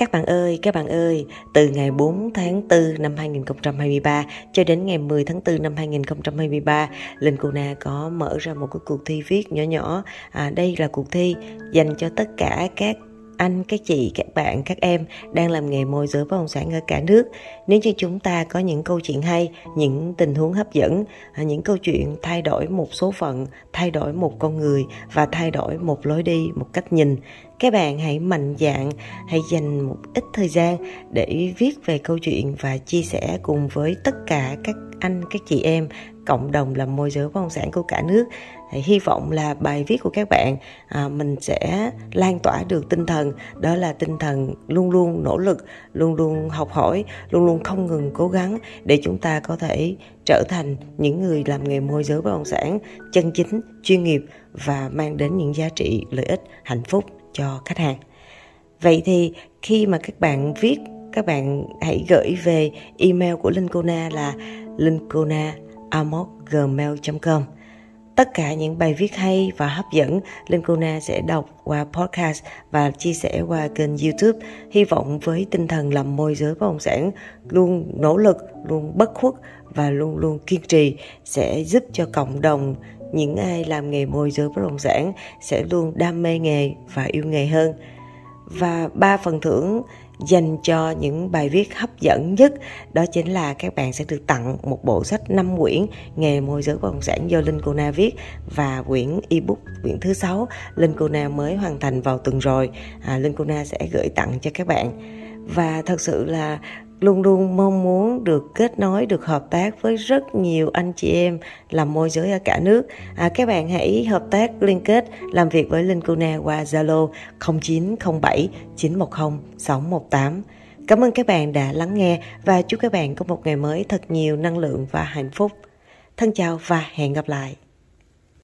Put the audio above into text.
Các bạn ơi, các bạn ơi, từ ngày 4 tháng 4 năm 2023 cho đến ngày 10 tháng 4 năm 2023, Linh Cô Na có mở ra một cái cuộc thi viết nhỏ nhỏ. À, đây là cuộc thi dành cho tất cả các anh, các chị, các bạn, các em đang làm nghề môi giới bất động sản ở cả nước. Nếu như chúng ta có những câu chuyện hay, những tình huống hấp dẫn, à, những câu chuyện thay đổi một số phận, thay đổi một con người và thay đổi một lối đi, một cách nhìn, các bạn hãy mạnh dạn, hãy dành một ít thời gian để viết về câu chuyện và chia sẻ cùng với tất cả các anh, các chị em cộng đồng làm môi giới bất động sản của cả nước. Hy vọng là bài viết của các bạn à, mình sẽ lan tỏa được tinh thần. Đó là tinh thần luôn luôn nỗ lực luôn luôn học hỏi luôn luôn không ngừng cố gắng để chúng ta có thể trở thành những người làm nghề môi giới bất động sản chân chính chuyên nghiệp và mang đến những giá trị lợi ích hạnh phúc cho khách hàng. Vậy thì khi mà các bạn viết các bạn hãy gửi về email của linh Lincona là lincona gmail.com Tất cả những bài viết hay và hấp dẫn, Linh sẽ đọc qua podcast và chia sẻ qua kênh YouTube. Hy vọng với tinh thần làm môi giới bất động sản luôn nỗ lực, luôn bất khuất và luôn luôn kiên trì sẽ giúp cho cộng đồng những ai làm nghề môi giới bất động sản sẽ luôn đam mê nghề và yêu nghề hơn. Và ba phần thưởng dành cho những bài viết hấp dẫn nhất đó chính là các bạn sẽ được tặng một bộ sách 5 quyển nghề môi giới bất động sản do Linh Cô Na viết và quyển ebook quyển thứ sáu Linh Cô Na mới hoàn thành vào tuần rồi. À, Linh Cô Na sẽ gửi tặng cho các bạn. Và thật sự là luôn luôn mong muốn được kết nối được hợp tác với rất nhiều anh chị em làm môi giới ở cả nước à, các bạn hãy hợp tác liên kết làm việc với Linh Cuna qua Zalo 0907 910 618 Cảm ơn các bạn đã lắng nghe và chúc các bạn có một ngày mới thật nhiều năng lượng và hạnh phúc. Thân chào và hẹn gặp lại.